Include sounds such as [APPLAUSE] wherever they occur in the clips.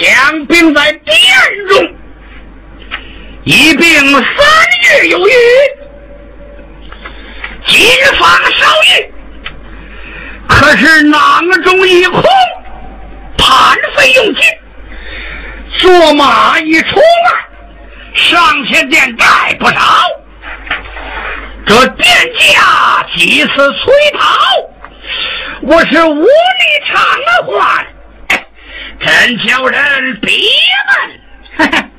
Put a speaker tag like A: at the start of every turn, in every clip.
A: 将兵
B: 在殿中，一病三日有余，金方少愈，可是囊中一空，盘费用尽。坐马一出啊，上下殿带不少。这殿下几次催讨，我是无力偿还，真叫人憋闷。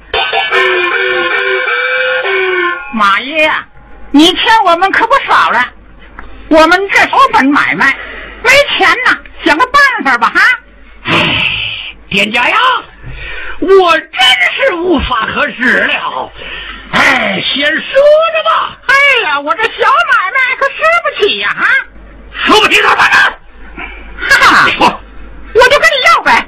A: 马爷，你欠我们可不少了，我们这是本买卖，没钱呐，想个办法吧哈。
B: 唉，店家呀。我真是无法可施了，哎，先说着吧。
A: 哎呀，我这小买卖可吃不起呀！啊，
B: 说不起咋办呢？
A: 哈哈，我我就跟你要呗，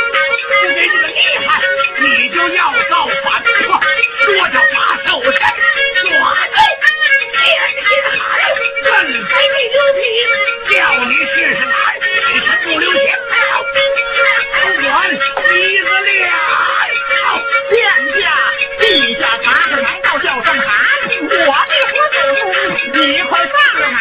B: 不给你个厉害你就要造反说着把手伸
C: 爪子你个子你皮叫你试试看
B: 你可不
C: 留情面不管鼻子
D: 裂，好殿下陛下他还
C: 倒叫声我的何首你快放了他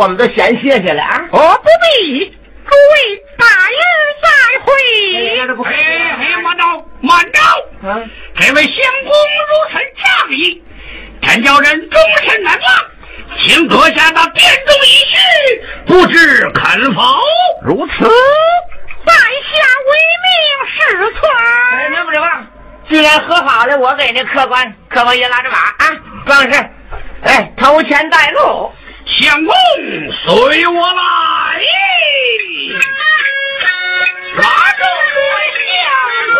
C: 我们都先谢谢了啊。
D: 哦，不必，诸位大人再会。
B: 哎哎，慢着，慢着！
C: 嗯，
B: 这位相公如此仗义，真叫人终身难忘。请阁下到殿中一叙，不知肯否？
D: 如此，在下唯命是从。
C: 哎，那不行啊！既然和好了，我给那客官，客官也拉着马啊，壮士，哎，头前带路。
B: 相公随我来，拉住我相公。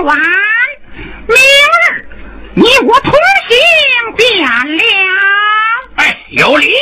D: 晚，明日你我同行便了。
B: 哎，有理。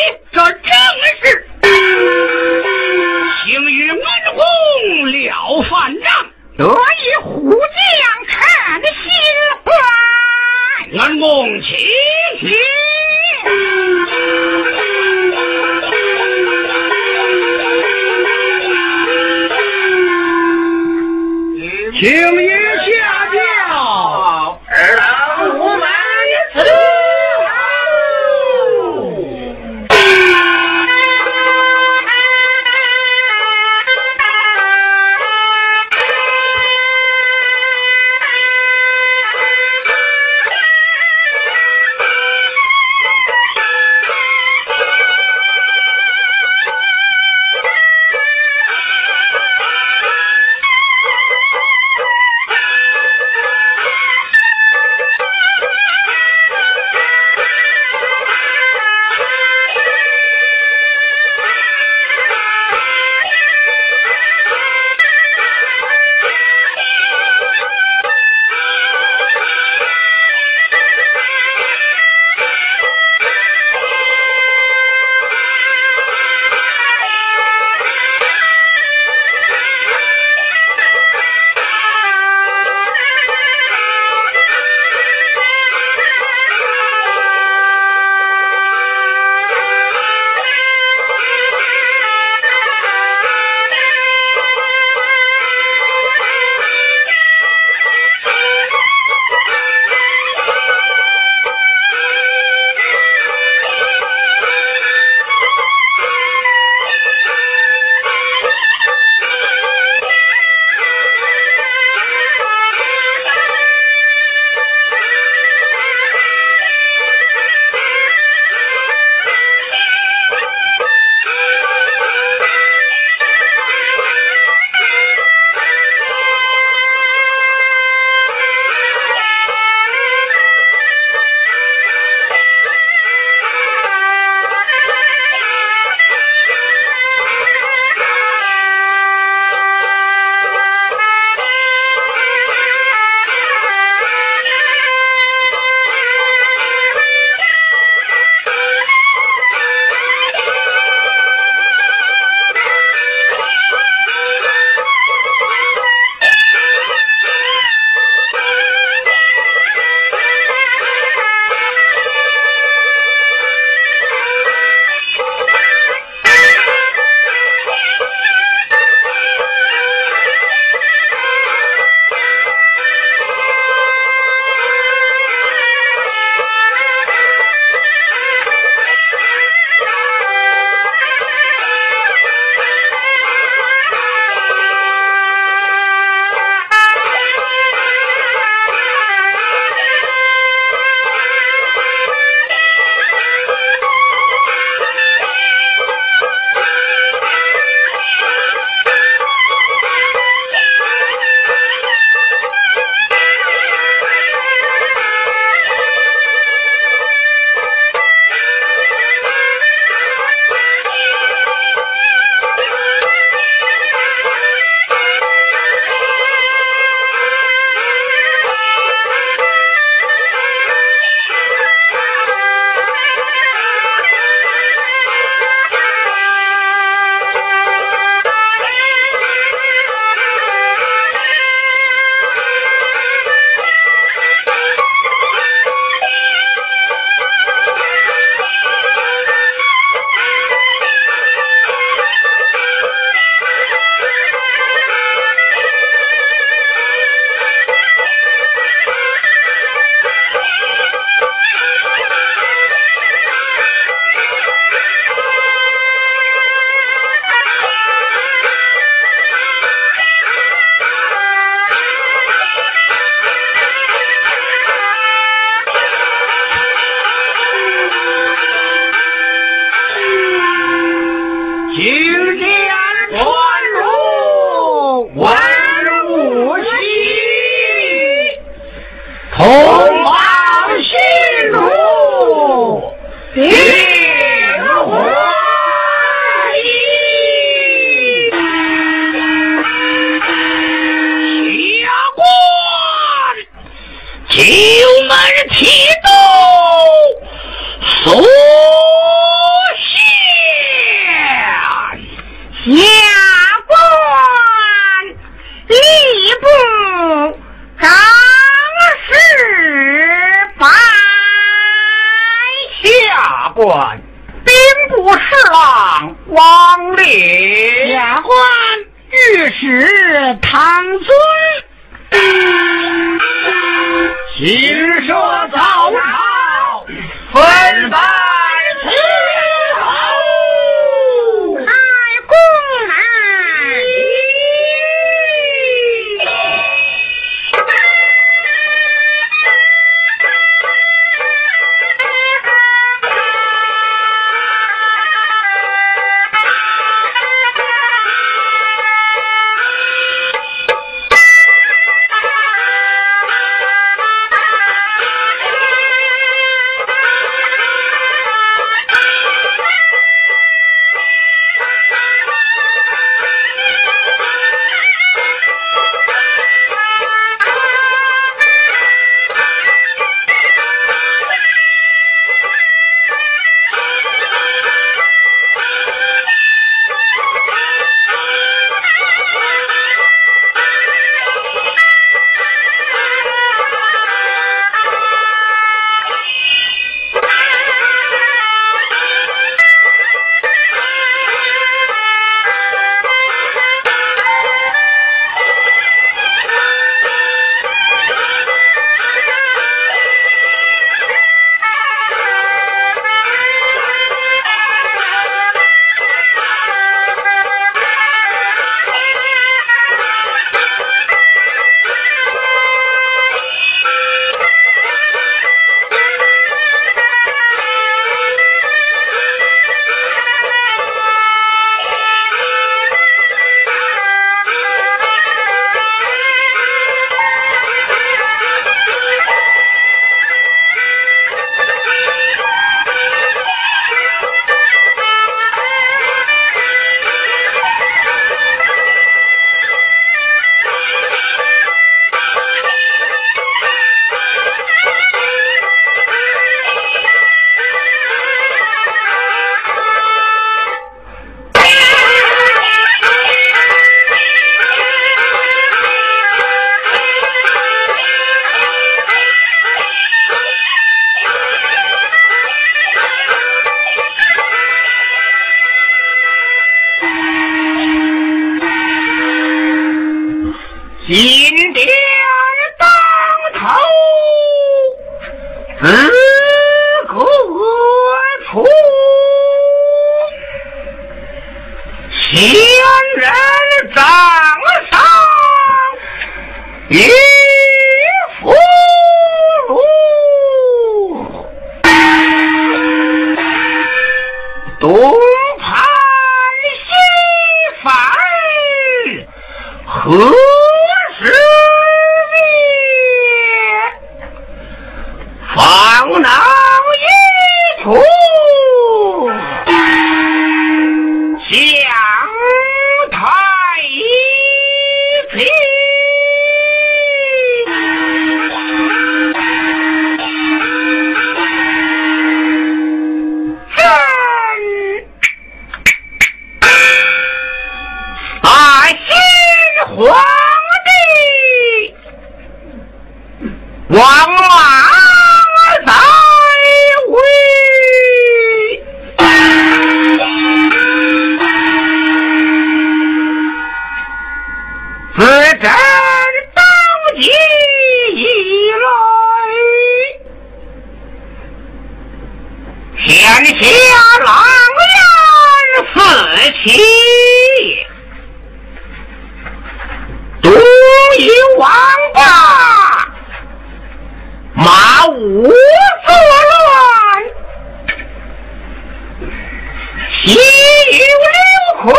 B: 葵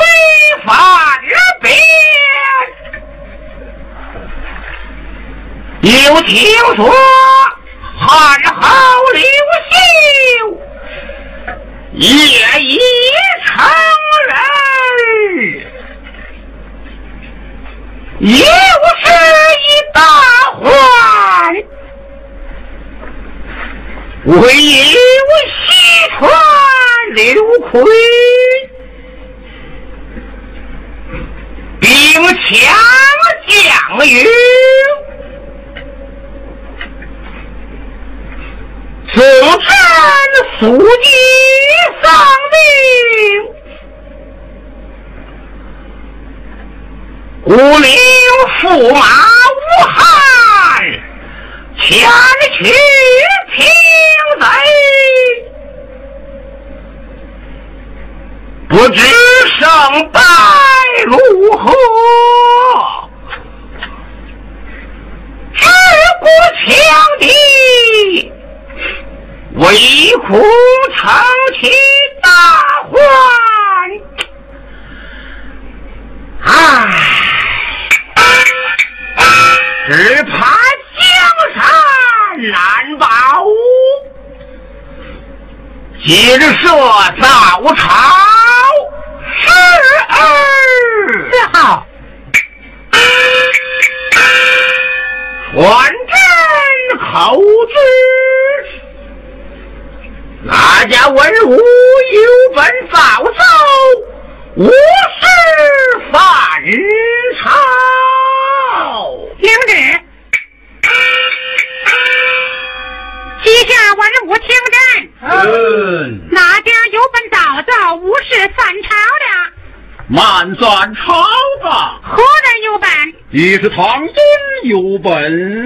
B: 翻日边，又听说汉后刘秀也已成人，又是一大患，唯有西川刘奎。兵强将勇，自战速击丧命。孤领驸马无憾，前去平贼，不知胜败如何？只顾强敌，唯恐成其大患。唉。只怕江山难保，今日早朝是儿
E: 四号，
B: 传真口旨，哪家文武有本早奏，无事反朝。
D: 领旨，旗下文武听真。
F: 嗯。
D: 哪家有本早奏，无事散朝的？
F: 慢转朝吧。
D: 何人有本？
F: 已是唐尊有本。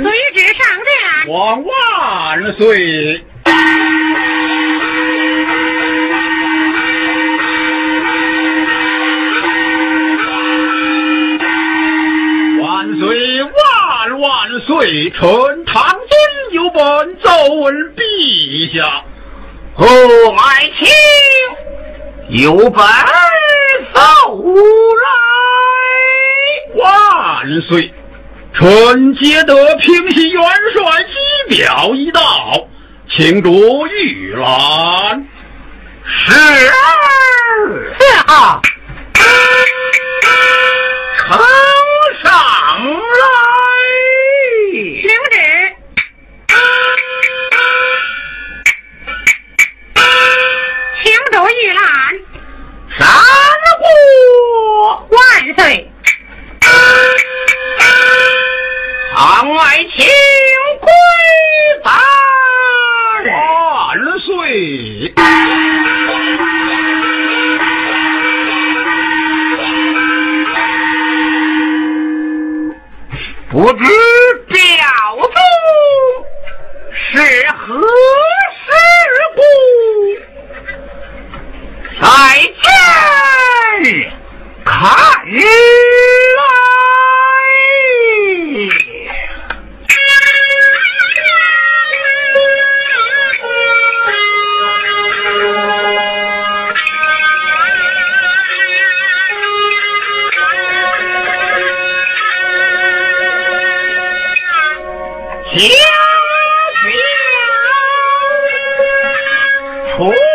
D: 随旨上殿。
F: 皇万岁。万岁万万岁！臣唐尊有本奏闻陛下。
B: 后，爱卿有本奏
F: 来。万岁！臣接得平西元帅机表一道，请主御览。
B: 是。
E: 四号。
B: 呈上来。国
D: 万岁。
B: 唐爱卿归拜
F: 万岁。
B: 不知表。是何事故？再见看来，
C: 家家
A: 出。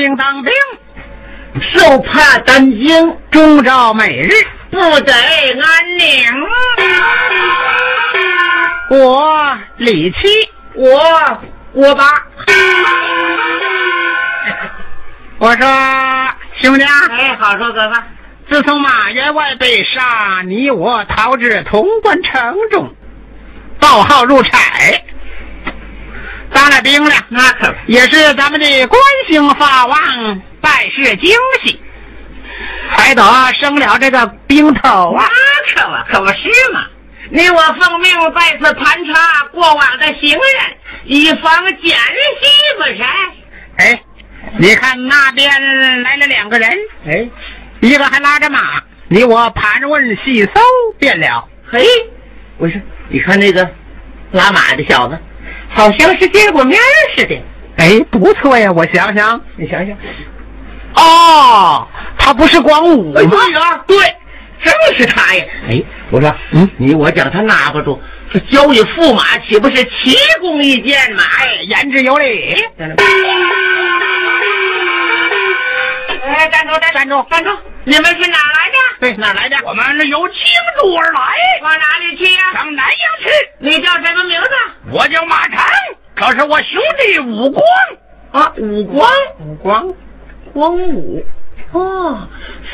A: 兵当兵，
C: 受怕担惊，
A: 终朝每日，
C: 不得安宁。
A: 我李七，
C: 我我八，
A: 我 [LAUGHS] 说兄弟啊，
C: 哎，好说哥哥，
A: 自从马员外被杀，你我逃至潼关城中，报号入差，当了兵了，
C: 那可不
A: 也是咱们的官星发旺，办事精细，才得生了这个兵头啊。
C: 那可不可不是嘛！你我奉命在此盘查过往的行人，以防奸细，不是？
A: 哎，你看那边来了两个人，
C: 哎，
A: 一个还拉着马，你我盘问细搜便了。
C: 嘿，我说，你看那个拉马的小子，好像是见过面似的。
A: 哎，不错呀，我想想，
C: 你想想，
A: 哦，他不是光武吗？
C: 呀，对，正是他呀。哎，我说，
A: 嗯
C: 你我将他拿不住，这交与驸马岂不是奇功一件嘛？
A: 哎，言之有理。
C: 哎，站住，站住，站住！你们是哪来的？
A: 对，哪来的？
B: 我们是由京都而来，
C: 往哪里去呀、
B: 上南阳去。
C: 你叫什么名字？
B: 我叫马成，可是我兄弟武光。
C: 啊，武光，
A: 武光，
C: 光武。哦，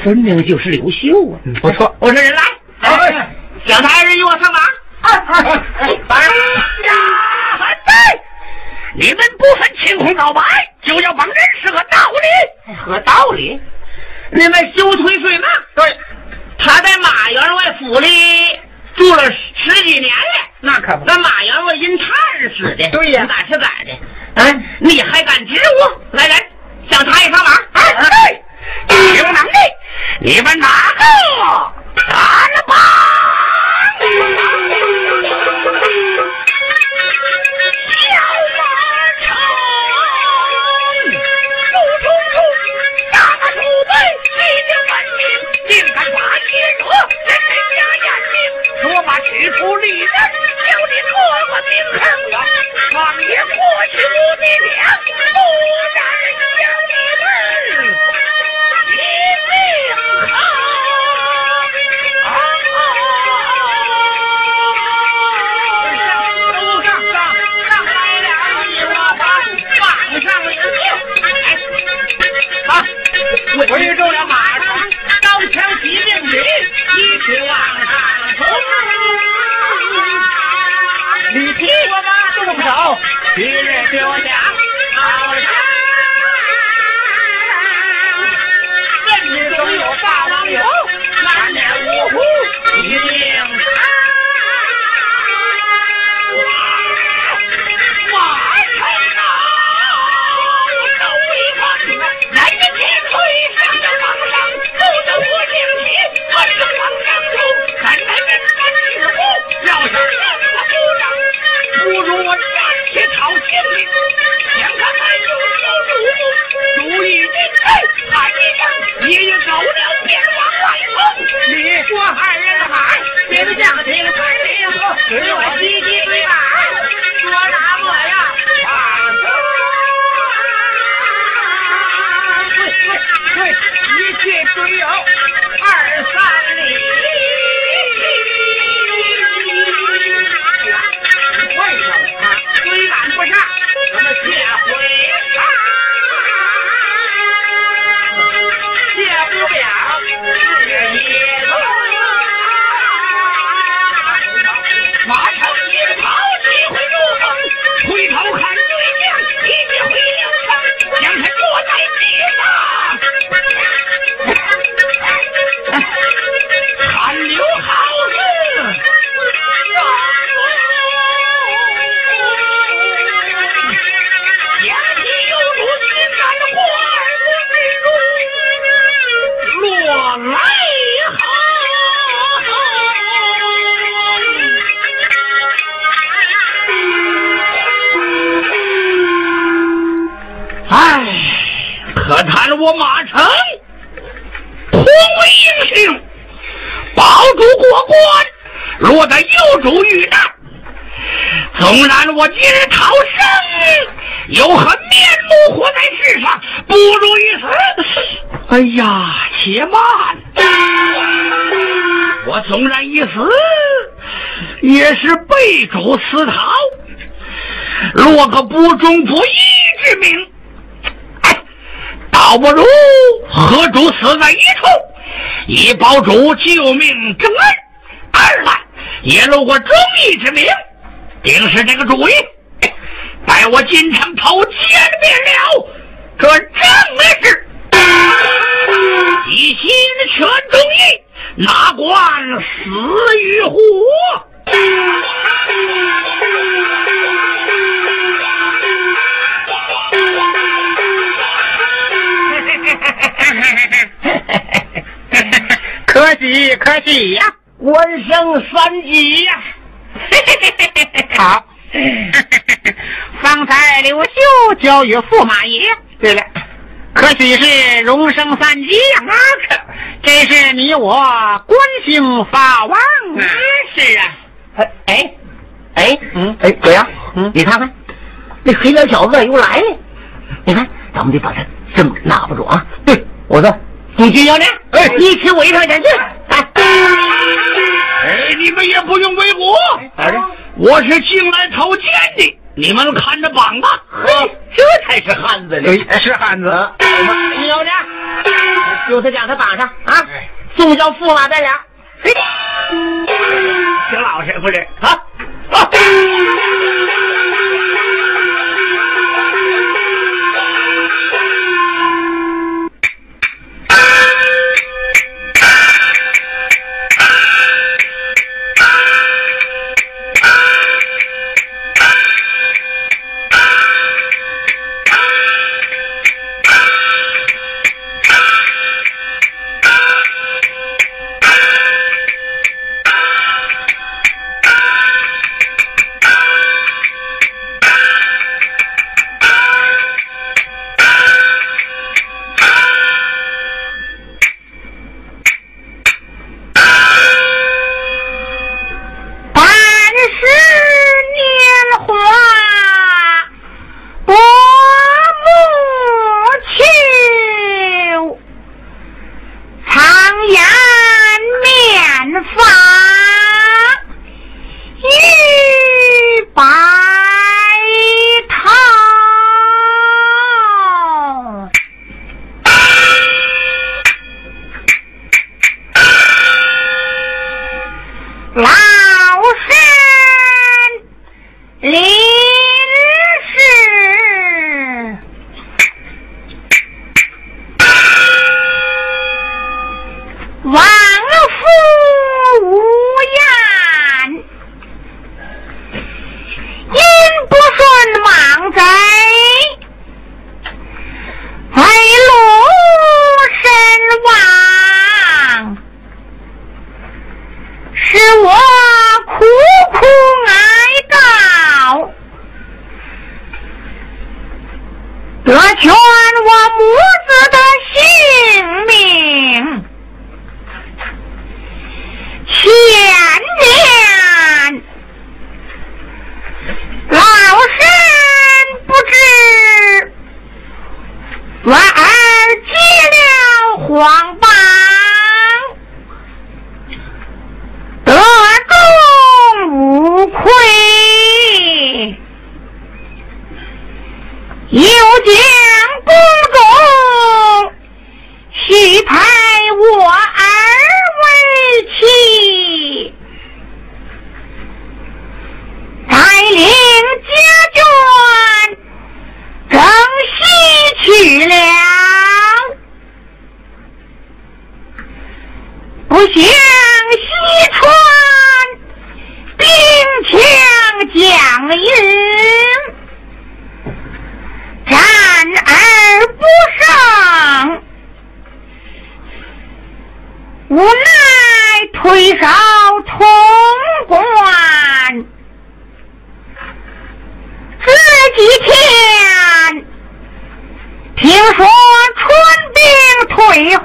C: 分明就是刘秀啊！
A: 不错。
C: 我说人来，
B: 哎
C: 小台人与我上马。哎哎哎，马上
B: 呀，对，你们不分青红皂白，就要帮人是个道理。
C: 合道理。你们休推水马。
A: 对，
C: 他在马员外府里住了十几年了。
A: 那可不。
C: 那马员外因差而死的。
A: 对呀
C: 咋是咋的？哎，你还敢指我？来人，向他一上马。
B: 哎，哎有能力，你们哪个把取出利刃，叫你做个名坑！王爷过去我的娘，不一日给我，好嘞。个不忠不义之名。哎倒不如和主死在一处，以保主救命之恩，二来也露过忠义之名，定是这个主意。待我进城头见面了，这正是一心全忠义，哪管死与活。[LAUGHS]
A: 可喜可喜呀，
B: 官升三级呀！[LAUGHS]
A: 好，[LAUGHS] 方才刘秀交与驸马爷。
B: 对了，
A: 可喜是荣升三级呀！可这是你我官星发旺啊！
B: 是啊，
D: 哎
A: 哎，嗯，
D: 哎，哥呀，
A: 嗯
D: 你看看，那黑脸小子又来了。你看，咱们得把他这么拿不住啊！对，我说朱军要呢，哎，一起围上前去。哎，
B: 哎，你们也不用围我，
D: 咋的？
B: 我是进来投监的，你们看着绑吧。
D: 嘿，这才是汉子呢。
A: 哎是汉子。
D: 你有呢？就他将他绑上啊！送叫驸马带俩。嘿，
B: 挺老实，不是？
D: 好，好。Fly!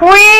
D: 兵